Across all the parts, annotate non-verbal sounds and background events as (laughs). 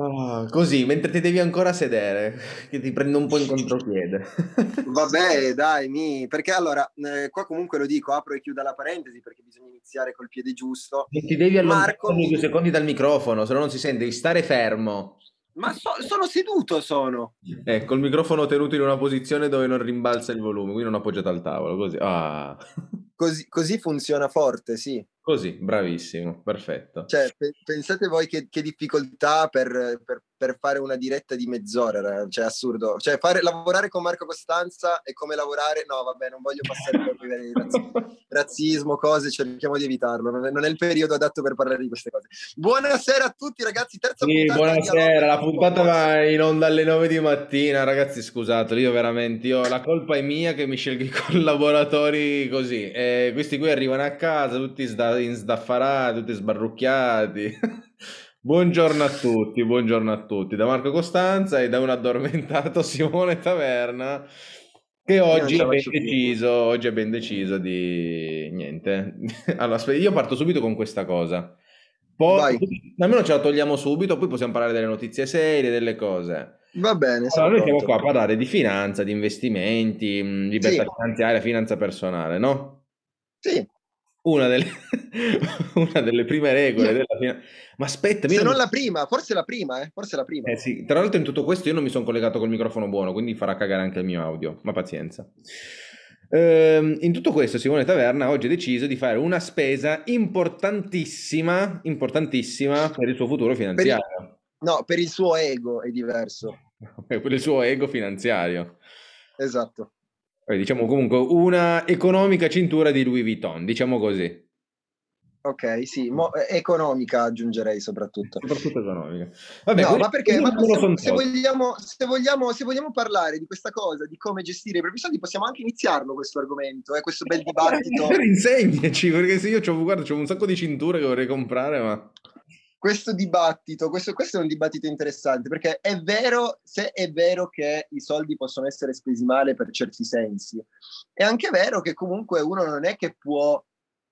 Ah, così, mentre ti devi ancora sedere, che ti prendo un po' in contropiede. (laughs) Vabbè, dai, mi... perché allora, eh, qua comunque lo dico, apro e chiudo la parentesi perché bisogna iniziare col piede giusto. E ti devi allontanare Marco, due secondi dal microfono, se no non si sente, devi stare fermo. Ma so- sono seduto, sono. Ecco, il microfono tenuto in una posizione dove non rimbalza il volume, quindi non appoggiato al tavolo, così. Ah. Così, così funziona forte, sì. Così, bravissimo, perfetto. Cioè, pe- pensate voi che, che difficoltà per, per- per fare una diretta di mezz'ora, cioè assurdo. Cioè, fare, lavorare con Marco Costanza è come lavorare... No, vabbè, non voglio passare per livelli di razzi- (laughs) razzismo, cose, cerchiamo di evitarlo. Non è, non è il periodo adatto per parlare di queste cose. Buonasera a tutti, ragazzi. Terza Sì, puntata. buonasera, la puntata va in onda alle 9 di mattina, ragazzi, scusate, io veramente, io, la colpa è mia che mi scelgo i collaboratori così, e questi qui arrivano a casa tutti sda- insdaffarati, tutti sbarrucchiati. (laughs) Buongiorno a tutti, buongiorno a tutti, da Marco Costanza e da un addormentato (laughs) Simone Taverna, che oggi è deciso, oggi è ben deciso di niente. (laughs) Allora, aspetta, io parto subito con questa cosa. Poi, Vai. almeno ce la togliamo subito, poi possiamo parlare delle notizie serie, delle cose. Va bene, Allora, noi siamo qua a parlare di finanza, di investimenti, libertà Sì. finanziaria, finanza personale, no? Sì, Una delle, (laughs) una delle prime regole della finanza. Ma aspetta, se non mi- la prima, forse la prima, eh? Forse la prima. Eh sì, tra l'altro in tutto questo io non mi sono collegato col microfono buono, quindi farà cagare anche il mio audio, ma pazienza. Ehm, in tutto questo Simone Taverna oggi ha deciso di fare una spesa importantissima, importantissima per il suo futuro finanziario, No, per il suo ego è diverso. (laughs) per il suo ego finanziario. Esatto. Diciamo comunque una economica cintura di Louis Vuitton, diciamo così, Ok, sì, mo- eh, economica aggiungerei soprattutto. soprattutto economica. Vabbè, no, ma perché ma se, vogliamo, se, vogliamo, se vogliamo parlare di questa cosa, di come gestire i propri soldi, possiamo anche iniziarlo questo argomento, eh, questo bel dibattito. (laughs) Insegnaci, perché se io c'ho, guarda, c'ho un sacco di cinture che vorrei comprare, ma... questo dibattito, questo, questo è un dibattito interessante perché è vero, se è vero che i soldi possono essere spesi male per certi sensi, è anche vero che comunque uno non è che può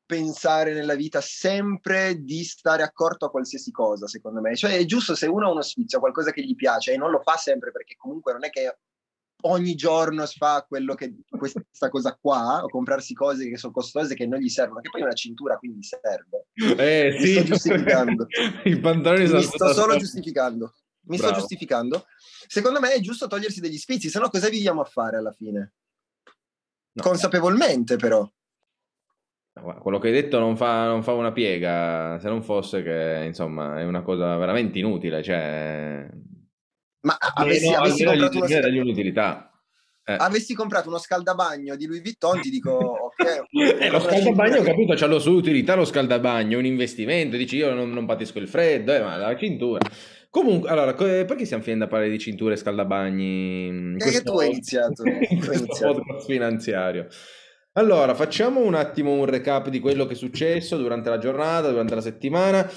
pensare nella vita sempre di stare accorto a qualsiasi cosa, secondo me. Cioè è giusto se uno ha uno sfizio, qualcosa che gli piace e non lo fa sempre perché comunque non è che ogni giorno fa quello che questa cosa qua o comprarsi cose che sono costose che non gli servono, che poi una cintura quindi serve. Eh, Mi sì, sto giustificando. (laughs) I pantaloni Mi sto solo giustificando. Mi sto Bravo. giustificando. Secondo me è giusto togliersi degli sfizi, se no cosa viviamo a fare alla fine? No. Consapevolmente però. Quello che hai detto non fa, non fa una piega, se non fosse che, insomma, è una cosa veramente inutile, cioè... Ma avessi, Meno- avessi comprato gli- un'utilità. Eh. avessi comprato uno scaldabagno di Louis Vuitton, ti dico, ok. (laughs) Eh, lo scaldabagno, ho capito, c'ha la sua utilità lo scaldabagno, è un investimento, dici io non, non patisco il freddo, eh, ma la cintura. Comunque, allora, co- perché siamo finendo a parlare di cinture e scaldabagni? Eh, questo- che tu hai iniziato, in questo iniziato. podcast finanziario. Allora, facciamo un attimo un recap di quello che è successo durante la giornata, durante la settimana.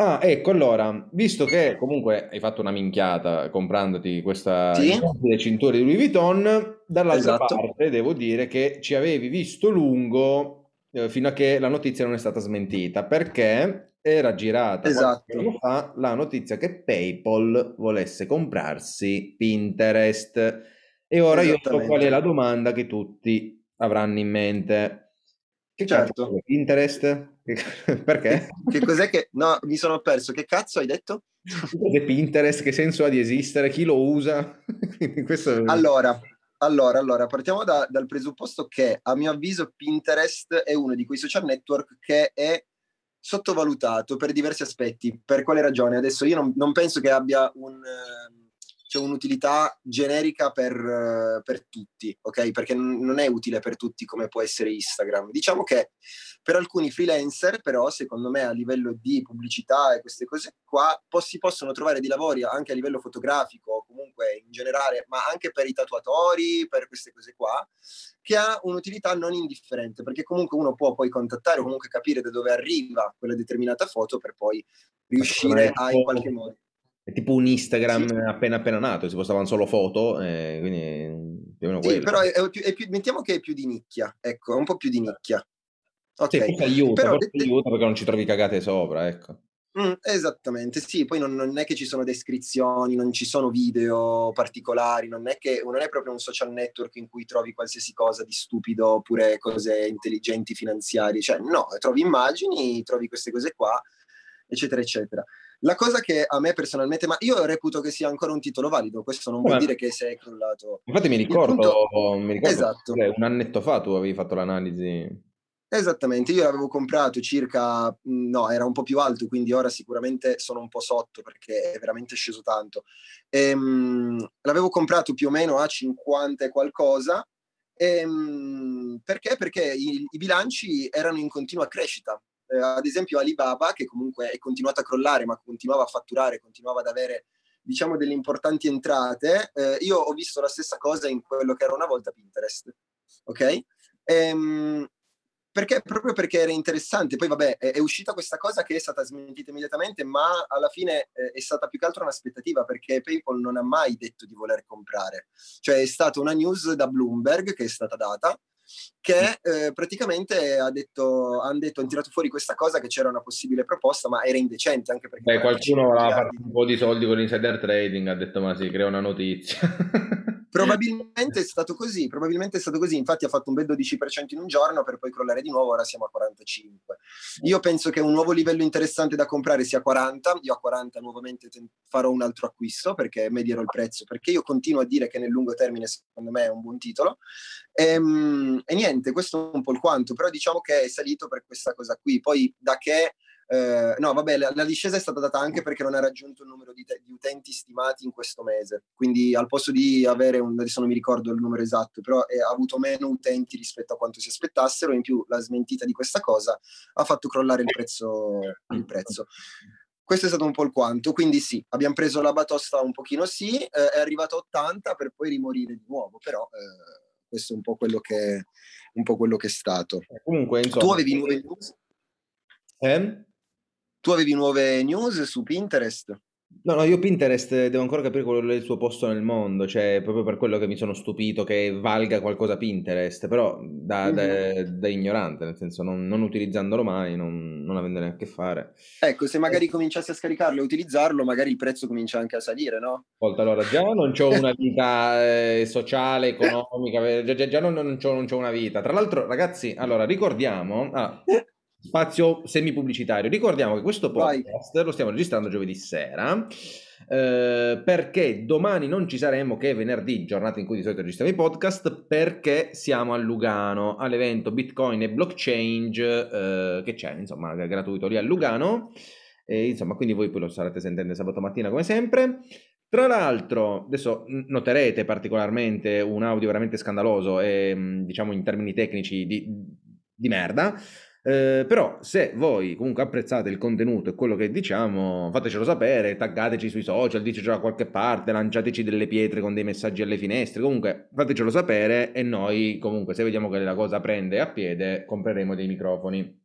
Ah, ecco, allora, visto che comunque hai fatto una minchiata comprandoti questa Sì. cintura di Louis Vuitton, dall'altra Esatto. parte devo dire che ci avevi visto lungo eh, fino a che la notizia non è stata smentita, perché era girata Esatto. fa la notizia che PayPal volesse comprarsi Pinterest. E ora io so qual è la domanda che tutti avranno in mente. Che Certo. Pinterest? (laughs) Perché? Che cos'è che... No, mi sono perso. Che cazzo hai detto? Cos'è Pinterest? Che senso ha di esistere? Chi lo usa? (laughs) Questo Allora, allora, allora, partiamo da- dal presupposto che a mio avviso Pinterest è uno di quei social network che è sottovalutato per diversi aspetti. Per quale ragione? Adesso io non, non penso che abbia un, ehm, cioè un'utilità generica per, eh, per tutti, ok? Perché non è utile per tutti come può essere Instagram. Diciamo che per alcuni freelancer, però, secondo me, a livello di pubblicità e queste cose qua, po- si possono trovare dei lavori anche a livello fotografico, comunque in generale, ma anche per i tatuatori, per queste cose qua, che ha un'utilità non indifferente, perché comunque uno può poi contattare o comunque capire da dove arriva quella determinata foto per poi riuscire a in qualche modo. È tipo un Instagram Sì. appena appena nato, si postavano solo foto, eh, quindi più o meno Sì, quello. però è, è più, è più- mettiamo che è più di nicchia, ecco, è un po' più di nicchia. Ok, Sì, questo aiuta, però de- aiuta perché non ci trovi cagate sopra, ecco. Mm, esattamente, sì, poi non, non, è che ci sono descrizioni, non ci sono video particolari, non è che non è proprio un social network in cui trovi qualsiasi cosa di stupido oppure cose intelligenti finanziarie, cioè no, trovi immagini, trovi queste cose qua, eccetera, eccetera. La cosa che a me personalmente, ma io reputo che sia ancora un titolo valido, questo non vuol dire che se è crollato. Infatti mi ricordo, punto... mi ricordo esatto. un annetto fa tu avevi fatto l'analisi Esattamente, io l'avevo comprato circa, no, era un po' più alto, quindi ora sicuramente sono un po' sotto perché è veramente sceso tanto. Ehm, l'avevo comprato più o meno a 50 e qualcosa, ehm, perché? Perché i, i, bilanci erano in continua crescita. Eh, ad esempio Alibaba, che comunque è continuata a crollare, ma continuava a fatturare, continuava ad avere, diciamo, delle importanti entrate, eh, io ho visto la stessa cosa in quello che era una volta Pinterest, ok? Ehm, perché, proprio perché era interessante. Poi, vabbè, è, è, uscita questa cosa che è stata smentita immediatamente, ma alla fine eh, è stata più che altro un'aspettativa perché PayPal non ha mai detto di voler comprare. Cioè, è stata una news da Bloomberg che è stata data che eh, praticamente ha detto, hanno detto, hanno tirato fuori questa cosa che c'era una possibile proposta, ma era indecente anche perché... Beh, qualcuno ha fatto un po' di soldi con l'insider trading, ha detto ma si crea una notizia. (laughs) Probabilmente è stato così, probabilmente è stato così, infatti ha fatto un bel 12% in un giorno per poi crollare di nuovo, ora siamo a 45. Io penso che un nuovo livello interessante da comprare sia 40, io a 40 nuovamente farò un altro acquisto perché medierò il prezzo, perché io continuo a dire che nel lungo termine secondo me è un buon titolo. E, ehm, e niente, questo è un po' il quanto, però diciamo che è salito per questa cosa qui, poi da che eh, no, vabbè, la, la, discesa è stata data anche perché non ha raggiunto il numero di, te, di, utenti stimati in questo mese. Quindi al posto di avere un, adesso non mi ricordo il numero esatto, però è, ha avuto meno utenti rispetto a quanto si aspettassero. In più la smentita di questa cosa ha fatto crollare il prezzo. Il prezzo. Questo è stato un po' il quanto, quindi sì, abbiamo preso la batosta un pochino sì, eh, è arrivato a 80 per poi rimorire di nuovo, però eh, questo è un po' quello che, un po quello che è stato. Comunque, insomma, tu avevi nuove news? Eh? Tu avevi nuove news su Pinterest? No, no, io Pinterest devo ancora capire qual è il suo posto nel mondo, cioè proprio per quello che mi sono stupito che valga qualcosa Pinterest, però da, da, mm-hmm. da ignorante, nel senso non, non utilizzandolo mai, non, non avendone a che fare. Ecco, se magari cominciassi a scaricarlo e utilizzarlo, magari il prezzo comincia anche a salire, no? Volta allora, già non ho una vita eh, sociale, economica, già, già, già non, non, c'ho, non c'ho una vita. Tra l'altro, ragazzi, allora ricordiamo... Ah, spazio semi pubblicitario. Ricordiamo che questo podcast Vai. lo stiamo registrando giovedì sera. Eh, perché domani non ci saremo che venerdì, giornata in cui di solito registriamo i podcast, perché siamo a Lugano all'evento Bitcoin e Blockchain eh, che c'è, insomma, gratuito lì a Lugano. E, insomma, quindi voi poi lo starete sentendo sabato mattina come sempre. Tra l'altro, adesso noterete particolarmente un audio veramente scandaloso e diciamo in termini tecnici di, di merda, eh, però se voi comunque apprezzate il contenuto e quello che diciamo, fatecelo sapere, taggateci sui social, dicecelo da qualche parte, lanciateci delle pietre con dei messaggi alle finestre, comunque fatecelo sapere e noi comunque se vediamo che la cosa prende a piede compreremo dei microfoni.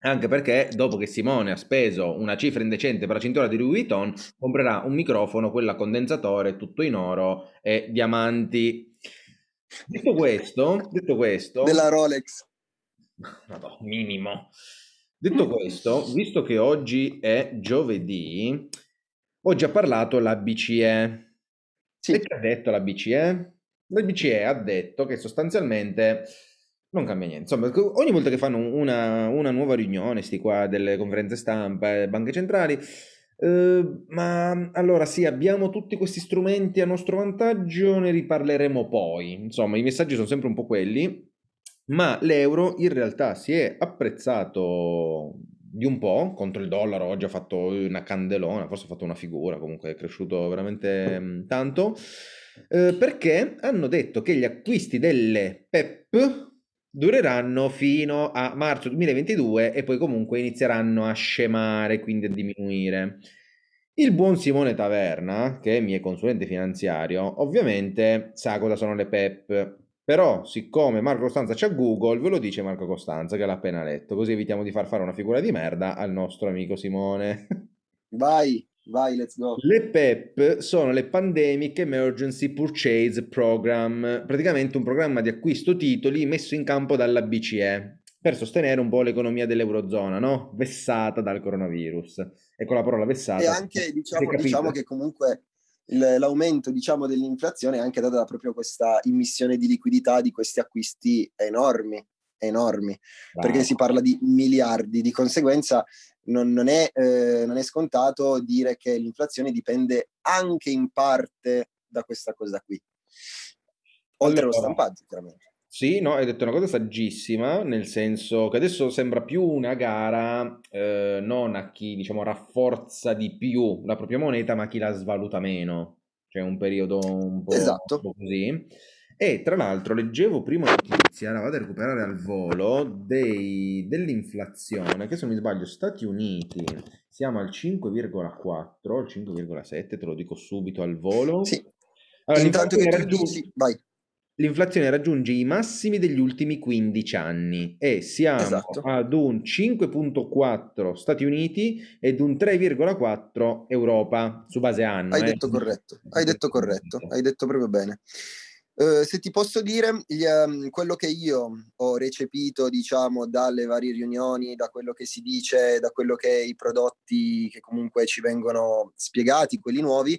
Anche perché dopo che Simone ha speso una cifra indecente per la cintura di Louis Vuitton, comprerà un microfono, quella condensatore, tutto in oro e diamanti. Detto questo, detto questo... Della Rolex. (laughs) Madonna, minimo. Detto questo, visto che oggi è giovedì, oggi ha parlato la BCE. Sì. E che ha detto la BCE? La BCE ha detto che sostanzialmente non cambia niente. Insomma, ogni volta che fanno una, una nuova riunione, sti qua delle conferenze stampa banche centrali, eh, ma allora sì, abbiamo tutti questi strumenti a nostro vantaggio, ne riparleremo poi. Insomma, i messaggi sono sempre un po' quelli ma l'euro in realtà si è apprezzato di un po' contro il dollaro, oggi ha fatto una candelona, forse ha fatto una figura, comunque è cresciuto veramente mm, tanto, eh, perché hanno detto che gli acquisti delle PEP dureranno fino a marzo 2022 e poi comunque inizieranno a scemare, quindi a diminuire. Il buon Simone Taverna, che è mio consulente finanziario, ovviamente sa cosa sono le PEP però, siccome Marco Costanza c'ha Google, ve lo dice Marco Costanza che l'ha appena letto, così evitiamo di far fare una figura di merda al nostro amico Simone. Vai, vai, let's go. Le PEP sono le Pandemic Emergency Purchase Program, praticamente un programma di acquisto titoli messo in campo dalla BCE. per sostenere un po' l'economia dell'Eurozona, no? Vessata dal coronavirus. E con la parola vessata... E anche, diciamo, diciamo che comunque l'aumento diciamo, dell'inflazione è anche data da proprio questa immissione di liquidità di questi acquisti enormi, enormi, wow. perché si parla di miliardi, di conseguenza non, non, è, eh, non, è, scontato dire che l'inflazione dipende anche in parte da questa cosa qui, oltre allora, allo stampaggio chiaramente. Sì, no, hai detto una cosa saggissima, nel senso che adesso sembra più una gara eh, non a chi, diciamo, rafforza di più la propria moneta, ma a chi la svaluta meno. Cioè un periodo un po', esatto. un po così. E tra l'altro leggevo prima notizia, la vado a recuperare al volo, dei, dell'inflazione, che se non mi sbaglio Stati Uniti siamo al 5,4, al 5,7, te lo dico subito al volo. Sì. Allora, Intanto che tu raggiunge... dici, vai l'inflazione raggiunge i massimi degli ultimi 15 anni e siamo esatto. ad un 5.4 Stati Uniti ed un 3,4 Europa su base anno. Hai eh. detto corretto, hai detto corretto, hai detto proprio bene. Uh, se ti posso dire, gli, um, quello che io ho recepito, diciamo, dalle varie riunioni, da quello che si dice, da quello che i prodotti che comunque ci vengono spiegati, quelli nuovi,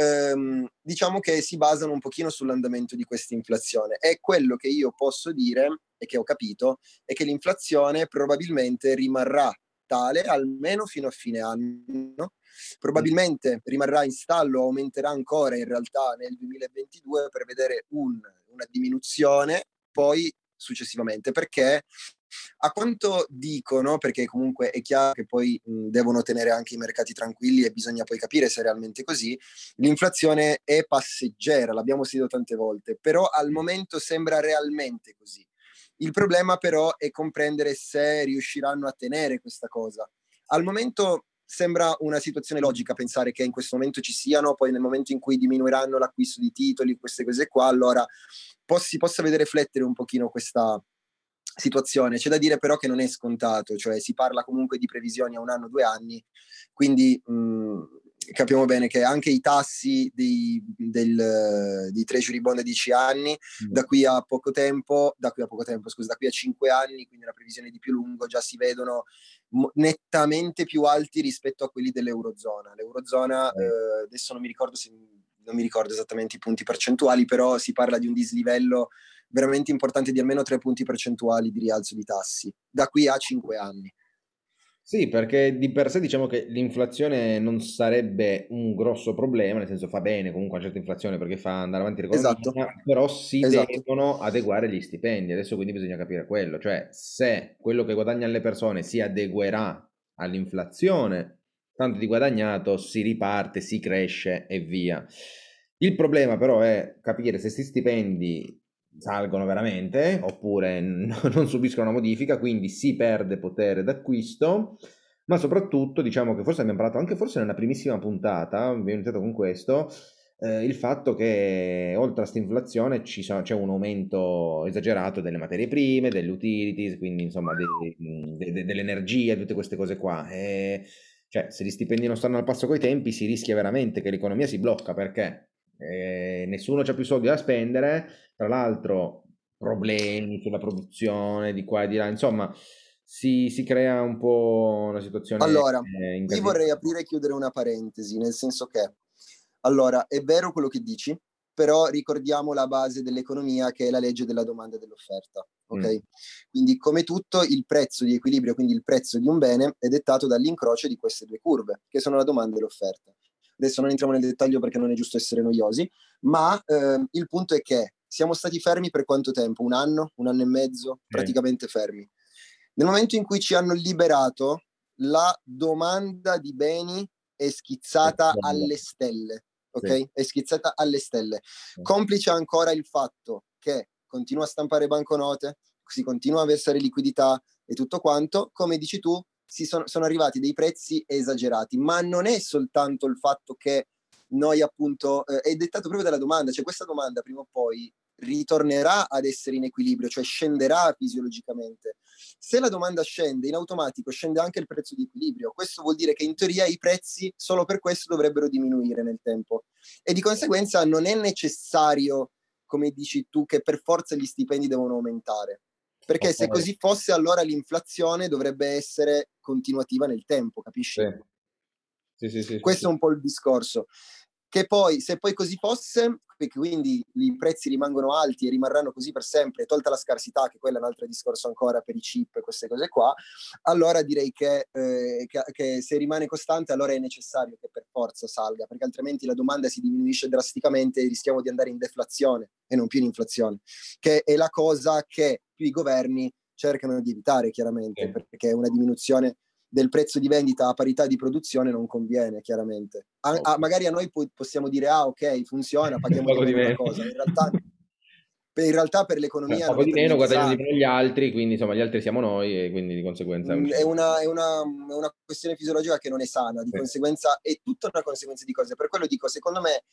ehm, diciamo che si basano un pochino sull'andamento di questa inflazione. E quello che io posso dire e che ho capito è che l'inflazione probabilmente rimarrà tale almeno fino a fine anno. Probabilmente rimarrà in stallo, aumenterà ancora in realtà nel 2022 per vedere un, una diminuzione poi successivamente, perché a quanto dicono, perché comunque è chiaro che poi mh, devono tenere anche i mercati tranquilli e bisogna poi capire se è realmente così, l'inflazione è passeggera, l'abbiamo sentito tante volte, però al momento sembra realmente così. Il problema però è comprendere se riusciranno a tenere questa cosa. Al momento sembra una situazione logica pensare che in questo momento ci siano, poi nel momento in cui diminuiranno l'acquisto di titoli, queste cose qua, allora si possa vedere riflettere un pochino questa, situazione. C'è da dire però che non è scontato, cioè si parla comunque di previsioni a un anno, due anni, quindi mh, capiamo bene che anche i tassi dei, del, di treasury bond a 10 anni, mm. da qui a poco tempo, da qui a poco tempo, scusa, da qui a 5 anni, quindi una previsione di più lungo, già si vedono nettamente più alti rispetto a quelli dell'Eurozona. L'Eurozona, mm. eh, adesso non mi ricordo se non mi ricordo esattamente i punti percentuali, però si parla di un dislivello veramente importante di almeno tre punti percentuali di rialzo di tassi da qui a cinque anni. Sì, perché di per sé diciamo che l'inflazione non sarebbe un grosso problema, nel senso fa bene comunque una certa inflazione perché fa andare avanti l'economia, esatto. però si esatto. devono adeguare gli stipendi. Adesso quindi bisogna capire quello, cioè se quello che guadagnano le persone si adeguerà all'inflazione, tanto di guadagnato si riparte, si cresce e via. Il problema però è capire se questi stipendi salgono veramente oppure (laughs) non subiscono una modifica, quindi si perde potere d'acquisto, ma soprattutto diciamo che forse abbiamo parlato anche forse nella primissima puntata, abbiamo iniziato con questo, eh, il fatto che oltre a questa inflazione sono, c'è un aumento esagerato delle materie prime, delle utilities, quindi insomma de, de, de, dell'energia, tutte queste cose qua. E, cioè, se gli stipendi non stanno al passo coi tempi, si rischia veramente che l'economia si blocca perché eh, nessuno ha più soldi da spendere, tra l'altro problemi sulla produzione di qua e di là, insomma si, si crea un po' una situazione... Allora, eh, io vorrei aprire e chiudere una parentesi, nel senso che, allora, è vero quello che dici, però ricordiamo la base dell'economia che è la legge della domanda e dell'offerta. Ok? Mm. Quindi, come tutto, il prezzo di equilibrio, quindi il prezzo di un bene, è dettato dall'incrocio di queste due curve, che sono la domanda e l'offerta. Adesso non entriamo nel dettaglio perché non è giusto essere noiosi, ma eh, il punto è che siamo stati fermi per quanto tempo? Un anno, un anno e mezzo, praticamente fermi. Nel momento in cui ci hanno liberato, la domanda di beni è schizzata alle stelle, ok? Sì. È schizzata alle stelle. Complice ancora il fatto che continua a stampare banconote, si continua a versare liquidità e tutto quanto, come dici tu, sono, sono arrivati dei prezzi esagerati, ma non è soltanto il fatto che noi appunto, eh, è dettato proprio dalla domanda, cioè questa domanda prima o poi ritornerà ad essere in equilibrio, cioè scenderà fisiologicamente. Se la domanda scende, in automatico scende anche il prezzo di equilibrio. Questo vuol dire che in teoria i prezzi solo per questo dovrebbero diminuire nel tempo e di conseguenza non è necessario, come dici tu, che per forza gli stipendi devono aumentare Perché okay. se così fosse, allora l'inflazione dovrebbe essere continuativa nel tempo, capisci? Sì. Sì, sì, Questo è un po' il discorso che poi, se poi così fosse, quindi i prezzi rimangono alti e rimarranno così per sempre, tolta la scarsità, che quello è un altro discorso ancora per i chip e queste cose qua, allora direi che, eh, che, che, se rimane costante allora è necessario che per forza salga, perché altrimenti la domanda si diminuisce drasticamente e rischiamo di andare in deflazione e non più in inflazione, che è la cosa che più i governi cercano di evitare chiaramente, sì. perché una diminuzione del prezzo di vendita a parità di produzione non conviene, chiaramente. A, a, magari a noi po- possiamo dire, ah ok, funziona, paghiamo di meno cosa. In realtà, per, in realtà per l'economia... Un po' di meno, guadagnano di meno gli altri, quindi insomma gli altri siamo noi e quindi di conseguenza... Mm, è una, è una, è una questione fisiologica che non è sana, di sì. conseguenza è tutta una conseguenza di cose. Per quello dico, secondo me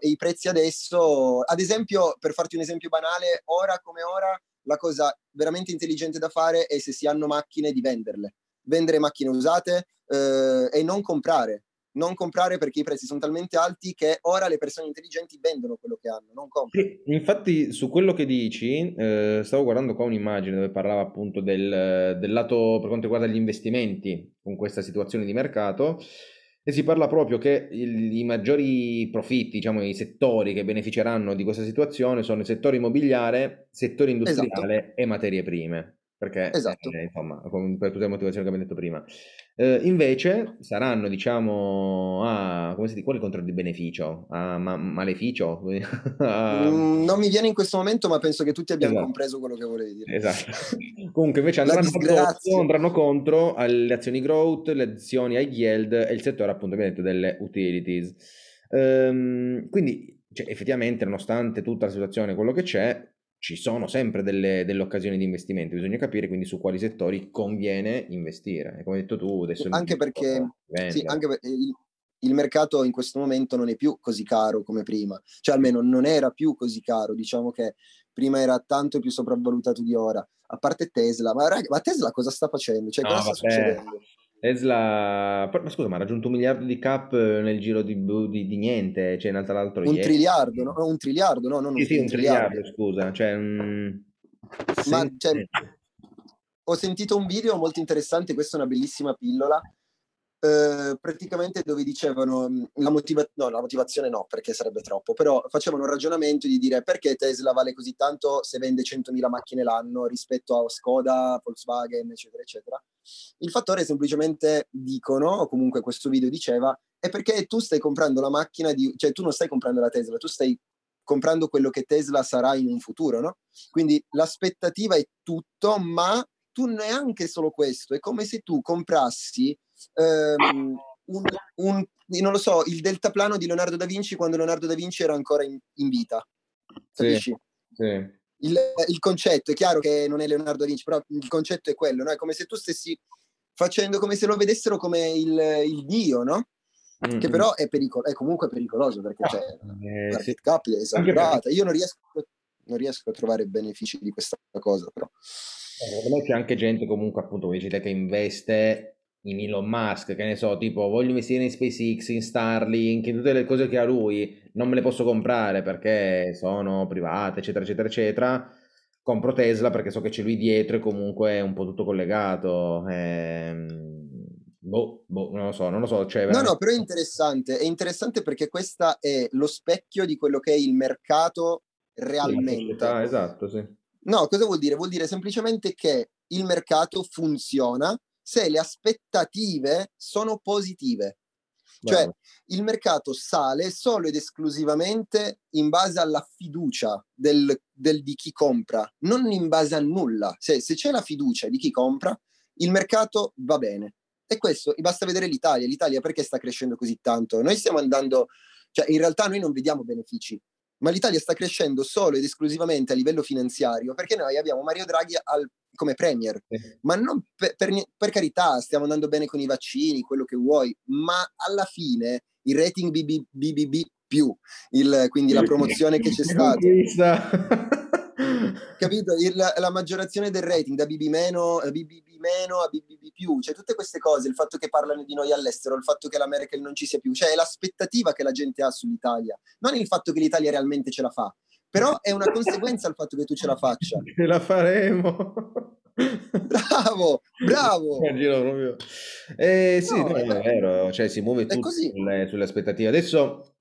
i prezzi adesso, ad esempio, per farti un esempio banale, ora come ora, la cosa veramente intelligente da fare è se si hanno macchine di venderle vendere macchine usate eh, e non comprare. Non comprare perché i prezzi sono talmente alti che ora le persone intelligenti vendono quello che hanno, non comprano. Infatti, su quello che dici, eh, stavo guardando qua un'immagine dove parlava appunto del, del lato per quanto riguarda gli investimenti con questa situazione di mercato. E si parla proprio che il, i maggiori profitti, diciamo i settori che beneficeranno di questa situazione sono il settore immobiliare, settore industriale esatto. e materie prime perché esatto. eh, insomma, per tutte le motivazioni che abbiamo detto prima. Eh, invece saranno, diciamo, a, come si dice, quale controllo di beneficio? A ma- maleficio? (laughs) a... Mm, non mi viene in questo momento, ma penso che tutti abbiamo esatto. compreso quello che volevi dire. Esatto. (laughs) Comunque invece andranno contro, andranno contro alle azioni growth, le azioni high yield e il settore appunto detto, delle utilities. Ehm, quindi cioè, effettivamente, nonostante tutta la situazione, quello che c'è, ci sono sempre delle, delle, occasioni di investimento, bisogna capire quindi su quali settori conviene investire. E come hai detto tu, adesso... Anche perché, sì, anche per, il, il, mercato in questo momento non è più così caro come prima, cioè almeno non era più così caro, diciamo che prima era tanto più sopravvalutato di ora, a parte Tesla, ma, raga, ma Tesla cosa sta facendo? Cioè, no, cosa sta succedendo? Tesla, ma scusa, ma ha raggiunto un miliardo di cap nel giro di, di, di niente, cioè in realtà l'altro Un ieri. triliardo, no? Un triliardo, no? Non sì, un, sì, un triliardo, triliardo, scusa. Cioè, un... Ma, cioè, ho sentito un video molto interessante, questa è una bellissima pillola, eh, praticamente dove dicevano mm, la, motiva- no, la motivazione no, perché sarebbe troppo, però facevano un ragionamento di dire perché Tesla vale così tanto se vende 100.000 macchine l'anno rispetto a Skoda, Volkswagen, eccetera, eccetera. Il fattore semplicemente dicono, o comunque questo video diceva, è perché tu stai comprando la macchina di, cioè tu non stai comprando la Tesla, tu stai comprando quello che Tesla sarà in un futuro, no? Quindi l'aspettativa è tutto, ma tu neanche solo questo, è come se tu comprassi um, un, un, non lo so, il deltaplano di Leonardo da Vinci quando Leonardo da Vinci era ancora in, in vita. Capisci? Sì, sì. Il, il, concetto, è chiaro che non è Leonardo da Vinci, però il concetto è quello, no? È come se tu stessi facendo come se lo vedessero come il, il dio, no? Mm-hmm. Che però è, pericolo, è comunque pericoloso perché c'è eh, la sì. cap è esagerata. Io non riesco, non riesco a trovare benefici di questa cosa, però. Eh, secondo me c'è anche gente comunque appunto come che investe in Elon Musk, che ne so, tipo voglio investire in SpaceX, in Starlink, in tutte le cose che ha lui, non me le posso comprare perché sono private, eccetera, eccetera, eccetera. Compro Tesla perché so che c'è lui dietro e comunque è un po' tutto collegato. Ehm... Boh, boh, non lo so, non lo so. Cioè, veramente... No, no, però è interessante. È interessante perché questo è lo specchio di quello che è il mercato realmente. Sì, esatto, sì. No, cosa vuol dire? Vuol dire semplicemente che il mercato funziona se le aspettative sono positive. Cioè wow. il mercato sale solo ed esclusivamente in base alla fiducia del, del, di chi compra, non in base a nulla. Se, se c'è la fiducia di chi compra, il mercato va bene. E questo, basta vedere l'Italia. L'Italia perché sta crescendo così tanto? Noi stiamo andando, cioè in realtà noi non vediamo benefici, ma l'Italia sta crescendo solo ed esclusivamente a livello finanziario perché noi abbiamo Mario Draghi al, come premier, ma non per, per, per, carità, stiamo andando bene con i vaccini, quello che vuoi, ma alla fine il rating BB, BBB più, il, quindi la promozione che c'è stata. capito? Il, la maggiorazione del rating da BB meno, Meno a BBB più, cioè tutte queste cose, il fatto che parlano di noi all'estero, il fatto che la Merkel non ci sia più, cioè è l'aspettativa che la gente ha sull'Italia, non il fatto che l'Italia realmente ce la fa, Però è una conseguenza il fatto che tu ce la faccia. (laughs) Ce la faremo. Bravo, bravo. (laughs) Eh, sì, no, no, è vero, cioè si muove tutto sulle, sulle, aspettative. Adesso,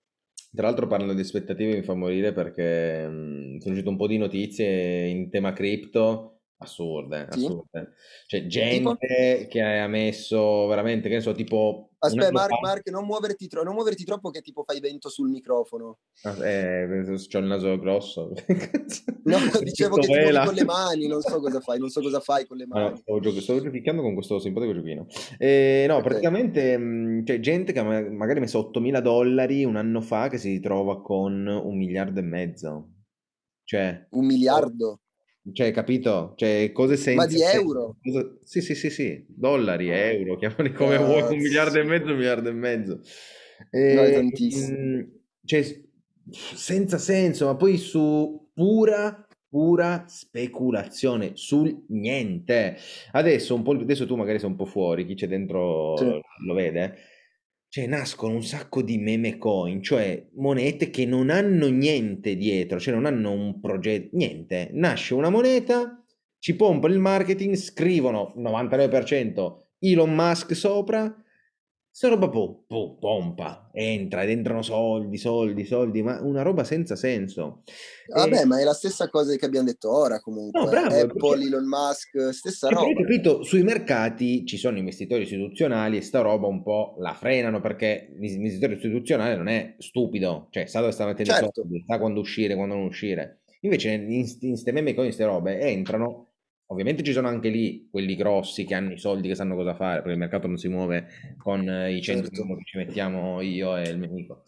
tra l'altro, parlando di aspettative, mi fa morire perché mh, sono uscite un po' di notizie in tema cripto Assurde, Sì. assurde. Tipo? gente che ha messo veramente, che ne so, tipo Aspetta, Mark, fa Mark, non muoverti, tro- non muoverti troppo che tipo fai vento sul microfono. Ah, eh, c'ho il naso grosso. No, (laughs) dicevo che ti muovi con le mani, non so cosa fai, non so cosa fai con le No, mani. stavo, gioco- stavo giochicchiando con questo simpatico giochino. Eh, no, praticamente mh, c'è gente che ha ma- magari messo 8.000 dollari un anno fa che si ritrova con un miliardo e mezzo. Cioè, Un miliardo. Cioè, capito? Cioè, cose senza Ma di euro? Cosa- Sì, sì, sì, sì, dollari, Ah, euro, chiamali come vuoi, un miliardo e mezzo, un miliardo e mezzo. No, è E, tantissimo. cioè, senza senso, ma poi su pura, pura speculazione, sul niente. Adesso, un po', adesso tu magari sei un po' fuori, chi c'è dentro Sì. lo vede. Cioè, nascono un sacco di meme coin, cioè monete che non hanno niente dietro, cioè non hanno un progetto, niente. Nasce una moneta, ci pompano il marketing, scrivono 99% Elon Musk sopra, sta roba po- po- pompa, entra ed entrano soldi, soldi, soldi, ma una roba senza senso. Vabbè, E... ma è la stessa cosa che abbiamo detto ora No, comunque. bravo, Apple, cioè, Elon Musk, stessa hai roba. capito, sui mercati ci sono investitori istituzionali e sta roba un po' la frenano perché l'investitore istituzionale non è stupido, cioè sa dove sta mettendo Certo, soldi, sa quando uscire, quando non uscire. Invece in, in ste meme coin, queste robe entrano, ovviamente ci sono anche lì quelli grossi che hanno i soldi, che sanno cosa fare, perché il mercato non si muove con eh, i 100 certo, che ci mettiamo io e il mio amico.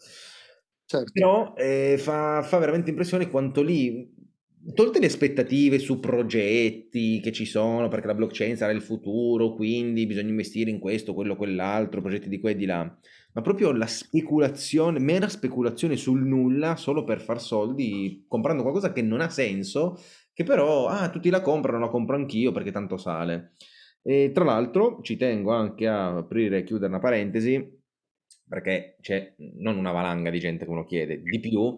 certo. Però eh, fa, fa veramente impressione quanto lì, tolte le aspettative su progetti che ci sono, perché la blockchain sarà il futuro, quindi bisogna investire in questo, quello, quell'altro, progetti di qua e di là, ma proprio la speculazione, mera speculazione sul nulla solo per far soldi comprando qualcosa che non ha senso, che però, ah, tutti la comprano, la compro anch'io perché tanto sale. E tra l'altro ci tengo anche a aprire e chiudere una parentesi perché c'è non una valanga di gente che uno chiede, di più,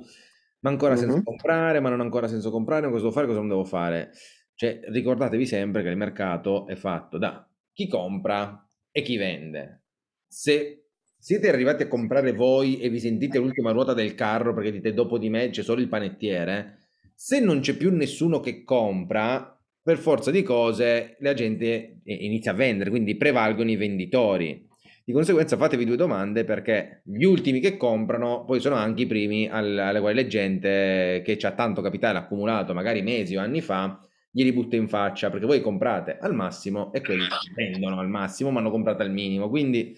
ma ancora senza Mhm. comprare, ma non ancora senza comprare, cosa devo fare, cosa non devo fare. Cioè, ricordatevi sempre che il mercato è fatto da chi compra e chi vende. Se siete arrivati a comprare voi e vi sentite l'ultima ruota del carro perché dite dopo di me c'è solo il panettiere, se non c'è più nessuno che compra, per forza di cose la gente eh, inizia a vendere, quindi prevalgono i venditori. Di conseguenza fatevi due domande perché gli ultimi che comprano poi sono anche i primi al- alle quali la gente che ha tanto capitale accumulato magari mesi o anni fa glieli butta in faccia perché voi comprate al massimo e quelli vendono al massimo ma hanno comprato al minimo. Quindi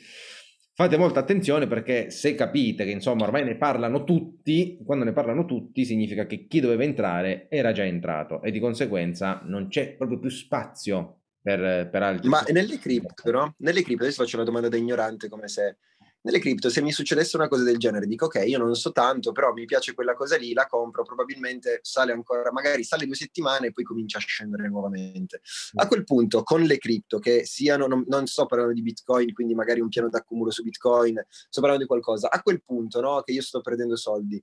fate molta attenzione perché se capite che insomma ormai ne parlano tutti, quando ne parlano tutti significa che chi doveva entrare era già entrato e di conseguenza non c'è proprio più spazio per, per altri. Ma nelle cripto, no? Nelle cripto, adesso faccio una domanda da ignorante come se... Nelle cripto, se mi succedesse una cosa del genere, dico ok, io non so tanto, però mi piace quella cosa lì, la compro, probabilmente sale ancora, magari sale due settimane e poi comincia a scendere nuovamente. A quel punto, con le cripto, che siano, non, non sto parlando di Bitcoin, quindi magari un piano d'accumulo su Bitcoin, sto parlando di qualcosa, a quel punto, no, che io sto perdendo soldi,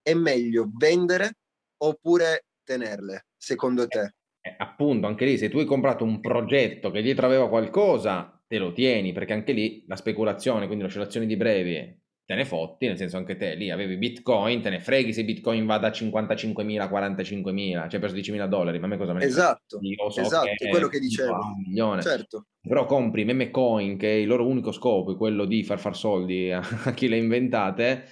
è meglio vendere oppure tenerle, secondo te? Eh, appunto, anche lì, se tu hai comprato un progetto che dietro aveva qualcosa, te lo tieni, perché anche lì la speculazione, quindi l'oscillazione di brevi, te ne fotti, nel senso anche te lì avevi Bitcoin, te ne freghi se Bitcoin va da 55.000 a 45.000, cioè per 10.000 dollari, ma a me cosa me? Esatto, so esatto, che quello che dicevo. un milione. Certo, Però compri meme coin, che il loro unico scopo è quello di far far soldi a, (laughs) a chi le ha inventate,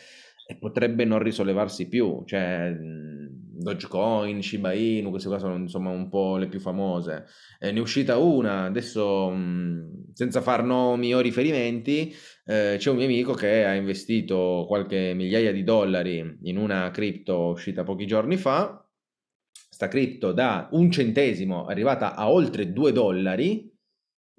e potrebbe non risollevarsi più. Cioè, Dogecoin, Shiba Inu, queste qua sono insomma un po' le più famose. Eh, ne è uscita una, adesso mh, senza far nomi o riferimenti, eh, c'è un mio amico che ha investito qualche migliaia di dollari in una cripto uscita pochi giorni fa. Sta cripto da un centesimo è arrivata a oltre 2 dollari.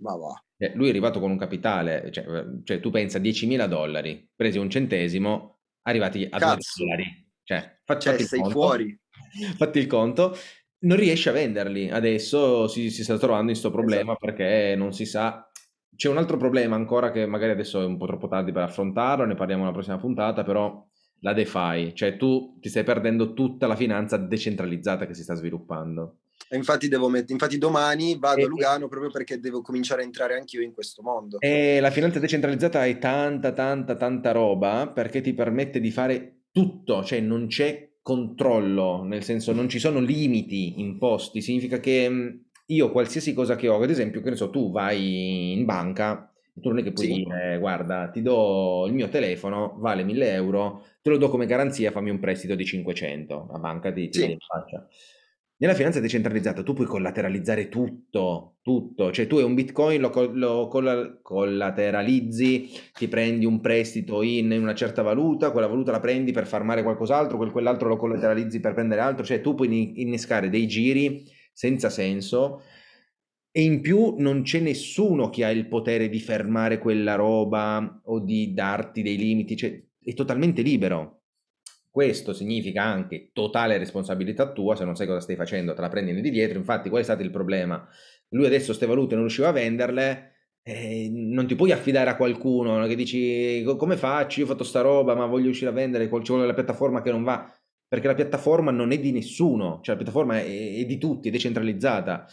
ma va. Eh, lui è arrivato con un capitale, cioè, cioè tu pensa 10.000 dollari, presi un centesimo, arrivati a 2 Cazzo. dollari. Cioè, Cioè, sei conto. fuori. (laughs) Fatti il conto. Non riesce a venderli. Adesso si, si sta trovando in questo problema Esatto. perché non si sa. C'è un altro problema ancora che magari adesso è un po' troppo tardi per affrontarlo, ne parliamo alla prossima puntata, però la DeFi, cioè tu ti stai perdendo tutta la finanza decentralizzata che si sta sviluppando. Infatti, devo met- infatti domani vado e, a Lugano proprio perché devo cominciare a entrare anch'io in questo mondo. E la finanza decentralizzata è tanta, tanta, tanta roba perché ti permette di fare tutto, cioè non c'è controllo, nel senso non ci sono limiti imposti, significa che io qualsiasi cosa che ho, ad esempio, che ne so, tu vai in banca, tu non è che puoi sì. dire, guarda, ti do il mio telefono, vale 1000 euro, te lo do come garanzia, fammi un prestito di 500, la banca ti, ti sì. faccia. Nella finanza decentralizzata tu puoi collateralizzare tutto, tutto, cioè tu hai un bitcoin, lo, lo collateralizzi, ti prendi un prestito in, una certa valuta, quella valuta la prendi per far male qualcos'altro, quel, quell'altro lo collateralizzi per prendere altro, cioè tu puoi innescare dei giri senza senso e in più non c'è nessuno che ha il potere di fermare quella roba o di darti dei limiti, cioè è totalmente libero. Questo significa anche totale responsabilità tua, se non sai cosa stai facendo, te la prendi di dietro. Infatti, qual è stato il problema? Lui adesso queste valute non riusciva a venderle, eh, non ti puoi affidare a qualcuno che dici come faccio? Io ho fatto sta roba, ma voglio uscire a vendere, ci vuole la piattaforma che non va, perché la piattaforma non è di nessuno, cioè la piattaforma è, è di tutti, è decentralizzata.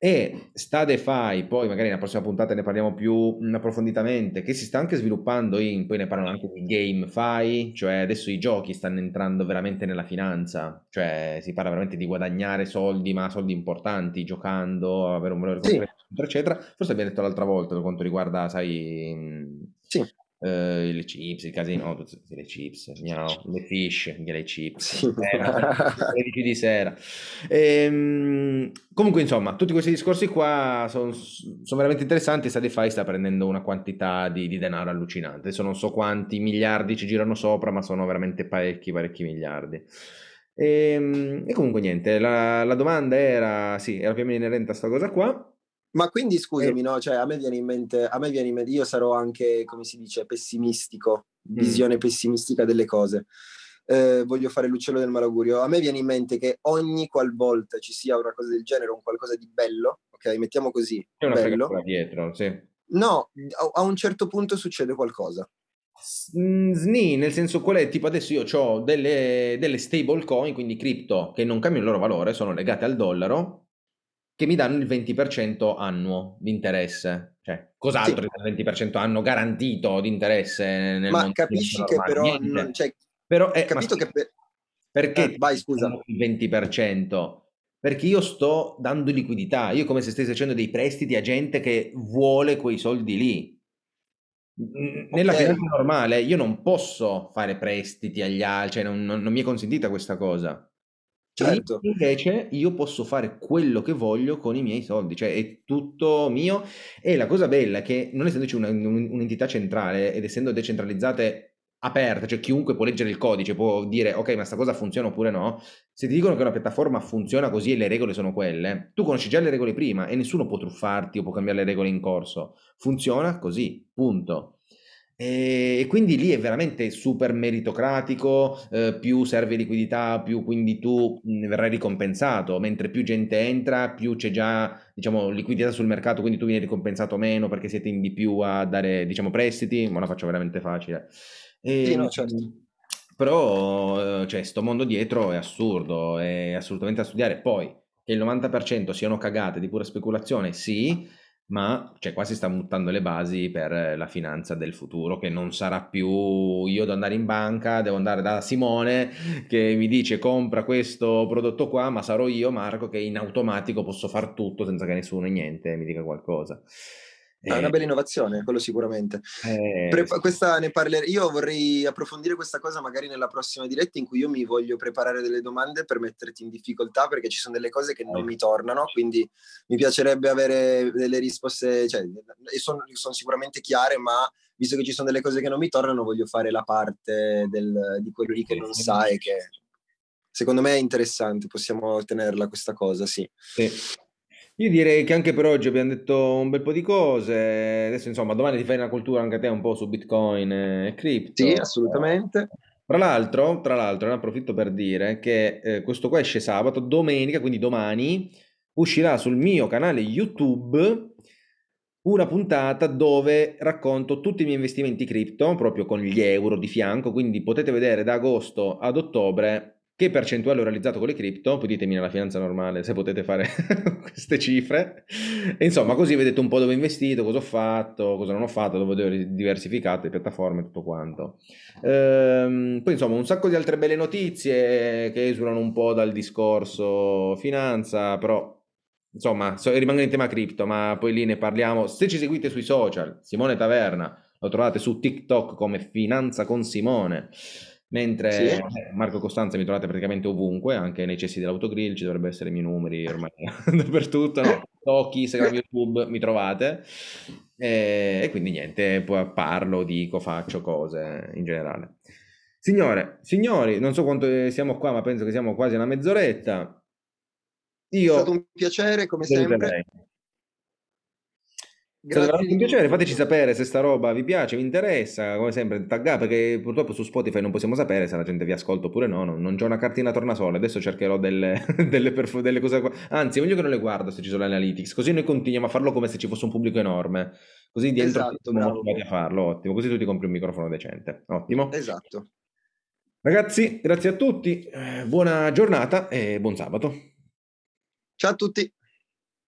E sta DeFi, poi magari nella prossima puntata ne parliamo più approfonditamente, che si sta anche sviluppando in, poi ne parlano anche di GameFi, cioè adesso i giochi stanno entrando veramente nella finanza, cioè si parla veramente di guadagnare soldi, ma soldi importanti, giocando, avere un valore sì. eccetera. Forse abbiamo detto l'altra volta per quanto riguarda, sai... Sì Uh, le chips, il casino, tutte le chips, miau, le fish, le chips, (laughs) le di sera. Ehm, comunque, insomma, tutti questi discorsi qua sono son veramente interessanti. Sadify sta prendendo una quantità di, di, denaro allucinante. Adesso non so quanti miliardi ci girano sopra, ma sono veramente parecchi, parecchi miliardi. E, ehm, e comunque, niente, la, la, domanda era, sì, era più o meno inerente a questa cosa qua. Ma quindi scusami, no? Cioè, a me viene in mente, a me viene in mente, io sarò anche, come si dice, pessimistico, visione mm. pessimistica delle cose. Eh, voglio fare l'uccello del malaugurio. A me viene in mente che ogni qualvolta ci sia una cosa del genere, un qualcosa di bello, ok, mettiamo così. C'è una bello, dietro, sì. No, a, a, un certo punto succede qualcosa. Mm, SNI, nel senso qual è? Tipo adesso io ho delle, delle stable coin, quindi cripto, che non cambiano il loro valore, sono legate al dollaro, che mi danno il 20% annuo di interesse. Cioè, cos'altro sì. il 20% anno garantito di interesse nel Ma capisci che però... Non, cioè, però eh, capito che per... Perché eh, vai, scusa. il 20%? Perché io sto dando liquidità, io come se stessi facendo dei prestiti a gente che vuole quei soldi lì. Nella okay. finanza normale io non posso fare prestiti agli altri, cioè non, non, non mi è consentita questa cosa. Certo. Invece io posso fare quello che voglio con i miei soldi, cioè è tutto mio. E la cosa bella è che non essendoci una, un'entità centrale ed essendo decentralizzate aperte, cioè chiunque può leggere il codice, può dire ok ma sta cosa funziona oppure no, se ti dicono che una piattaforma funziona così e le regole sono quelle, tu conosci già le regole prima e nessuno può truffarti o può cambiare le regole in corso. Funziona così, punto. E quindi lì è veramente super meritocratico, eh, più serve liquidità, più quindi tu verrai ricompensato, mentre più gente entra, più c'è già diciamo, liquidità sul mercato, quindi tu vieni ricompensato meno perché siete in di più a dare diciamo, prestiti, ma la faccio veramente facile. E, sì, no, certo. Però cioè, sto mondo dietro è assurdo, è assolutamente da studiare. Poi che il 90% siano cagate di pura speculazione, sì, ma cioè, qua si sta buttando le basi per la finanza del futuro, che non sarà più io devo andare in banca, devo andare da Simone che mi dice compra questo prodotto qua, ma sarò io, Marco, che in automatico posso far tutto senza che nessuno niente mi dica qualcosa. È una bella innovazione, quello sicuramente. Eh, Pre- parler- io vorrei approfondire questa cosa magari nella prossima diretta in cui io mi voglio preparare delle domande per metterti in difficoltà perché ci sono delle cose che non mi tornano, quindi mi piacerebbe avere delle risposte, cioè, sono, sono sicuramente chiare, ma visto che ci sono delle cose che non mi tornano, voglio fare la parte del, di quello lì che non sa e che secondo me è interessante, possiamo tenerla questa cosa, sì. sì. Io direi che anche per oggi abbiamo detto un bel po' di cose. Adesso, insomma, domani ti fai una cultura anche te un po' su Bitcoin e cripto. Sì, assolutamente. Tra l'altro, tra l'altro, ne approfitto per dire che eh, questo qua esce sabato, domenica, quindi domani uscirà sul mio canale YouTube una puntata dove racconto tutti i miei investimenti cripto, proprio con gli euro di fianco, quindi potete vedere da agosto ad ottobre che percentuale ho realizzato con le cripto, poi ditemi nella finanza normale se potete fare (laughs) queste cifre. E insomma, così vedete un po' dove ho investito, cosa ho fatto, cosa non ho fatto, dove ho diversificato le piattaforme, tutto quanto. Ehm, poi insomma, un sacco di altre belle notizie che esulano un po' dal discorso finanza, però insomma, so, rimango in tema cripto, ma poi lì ne parliamo. Se ci seguite sui social, Simone Taverna, lo trovate su TikTok come Finanza con Simone. Mentre sì. Eh, Marco Costanza mi trovate praticamente ovunque, anche nei cessi dell'autogrill, ci dovrebbero essere i miei numeri (laughs) ormai (laughs) dappertutto, no? Tocchi, Instagram, YouTube, mi trovate. E, e, quindi niente, parlo, dico, faccio cose in generale. Signore, signori, non so quanto siamo qua, ma penso che siamo quasi una mezz'oretta. Io... È stato un piacere, come sempre. Lei. Grazie Sarà un piacere, fateci sapere se sta roba vi piace, vi interessa, come sempre, taggate perché purtroppo su Spotify non possiamo sapere se la gente vi ascolta oppure no, non, non c'è una cartina tornasole, adesso cercherò delle, (laughs) delle, perf- delle cose, anzi voglio che non le guardo se ci sono le analytics, così noi continuiamo a farlo come se ci fosse un pubblico enorme, così dentro esatto, siamo motivati a farlo, ottimo, così tu ti compri un microfono decente, ottimo. Esatto. Ragazzi, grazie a tutti, eh, buona giornata e buon sabato. Ciao a tutti.